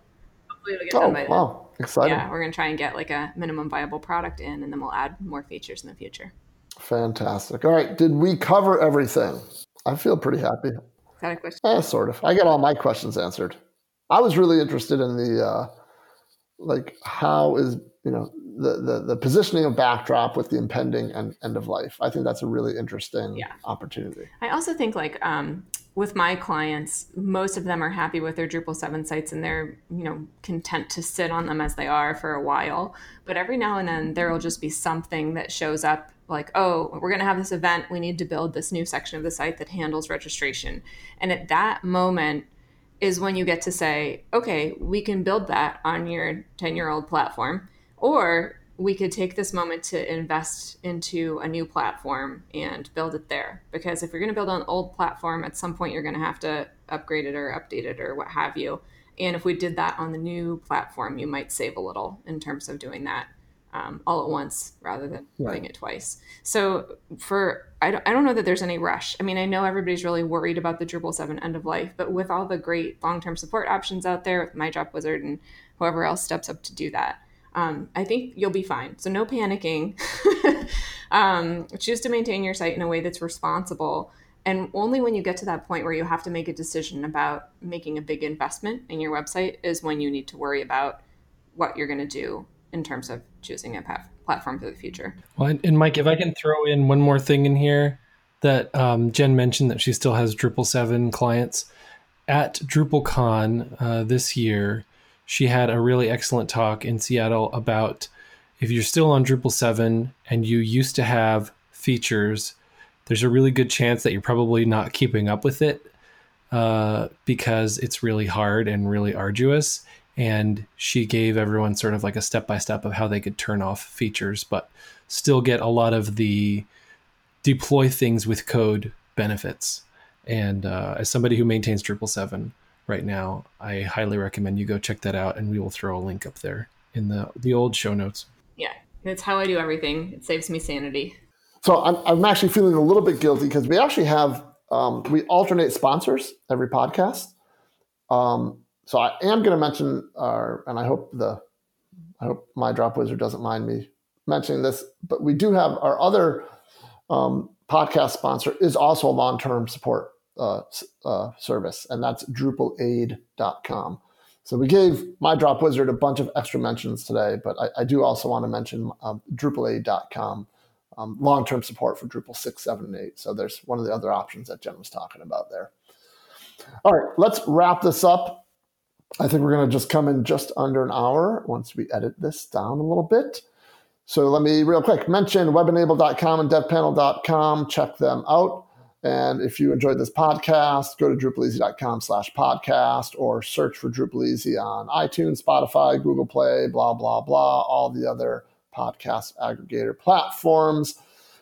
hopefully it'll get oh, done by wow. Exciting. Yeah, we're going to try and get like a minimum viable product in, and then we'll add more features in the future. Fantastic. All right. Did we cover everything? I feel pretty happy that a question? Eh, sort of. I got all my questions answered. I was really interested in the uh, like how is you know the, the the positioning of backdrop with the impending end, end of life. I think that's a really interesting yeah. opportunity. I also think like um, with my clients, most of them are happy with their Drupal 7 sites and they're, you know, content to sit on them as they are for a while. But every now and then there will just be something that shows up like, oh, we're going to have this event. We need to build this new section of the site that handles registration. And at that moment is when you get to say, okay, we can build that on your 10 year old platform. Or we could take this moment to invest into a new platform and build it there. Because if you're going to build on an old platform, at some point you're going to have to upgrade it or update it or what have you. And if we did that on the new platform, you might save a little in terms of doing that um, all at once rather than right. doing it twice. So for I don't, I don't know that there's any rush. I mean, I know everybody's really worried about the Drupal 7 end of life, but with all the great long-term support options out there with My Drop Wizard and whoever else steps up to do that, um, I think you'll be fine. So no panicking. [LAUGHS] um, choose to maintain your site in a way that's responsible. And only when you get to that point where you have to make a decision about making a big investment in your website is when you need to worry about what you're going to do in terms of choosing a platform for the future. Well, and Mike, if I can throw in one more thing in here that um, Jen mentioned that she still has Drupal 7 clients. At DrupalCon uh, this year, she had a really excellent talk in Seattle about if you're still on Drupal 7 and you used to have features, there's a really good chance that you're probably not keeping up with it uh, because it's really hard and really arduous. And she gave everyone sort of like a step by step of how they could turn off features but still get a lot of the deploy things with code benefits. And uh, as somebody who maintains Drupal 7 right now i highly recommend you go check that out and we will throw a link up there in the the old show notes. Yeah that's how i do everything. It saves me sanity. So i'm, I'm actually feeling a little bit guilty because we actually have um, we alternate sponsors every podcast. Um, so I am going to mention our, and I hope the, I hope myDropWizard doesn't mind me mentioning this, but we do have our other um, podcast sponsor is also a long-term support uh, uh, service, and that's DrupalAid.com. So we gave myDropWizard a bunch of extra mentions today, but I, I do also want to mention um, DrupalAid.com, um, long-term support for Drupal 6, 7, and 8. So there's one of the other options that Jen was talking about there. All right, let's wrap this up. I think we're going to just come in just under an hour once we edit this down a little bit. So let me real quick mention webenable.com and devpanel.com. Check them out. And if you enjoyed this podcast, go to drupaleasy.com slash podcast or search for Drupal Easy on iTunes, Spotify, Google Play, blah, blah, blah, all the other podcast aggregator platforms.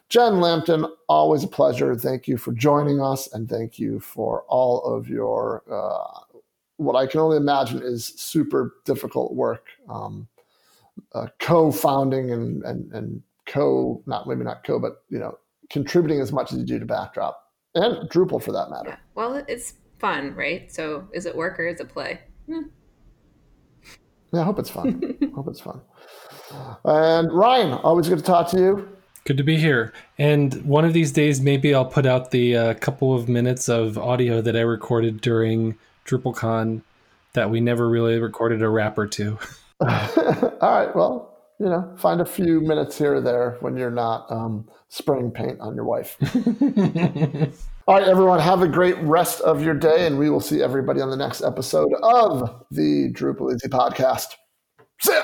Jen Lampton, always a pleasure. Thank you for joining us and thank you for all of your, uh, what I can only imagine is super difficult work, um, uh, co-founding and, and, and co, not maybe not co, but, you know, contributing as much as you do to Backdrop and Drupal for that matter. Yeah. Well, it's fun, right? So is it work or is it play? Hmm. Yeah, I hope it's fun. I [LAUGHS] hope it's fun. And Ryan, always good to talk to you. Good to be here. And one of these days, maybe I'll put out the uh, couple of minutes of audio that I recorded during DrupalCon that we never really recorded a rap or two. [LAUGHS] All right. Well, you know, find a few minutes here or there when you're not um, spraying paint on your wife. [LAUGHS] All right, everyone, have a great rest of your day, and we will see everybody on the next episode of the Drupal Easy podcast. See ya.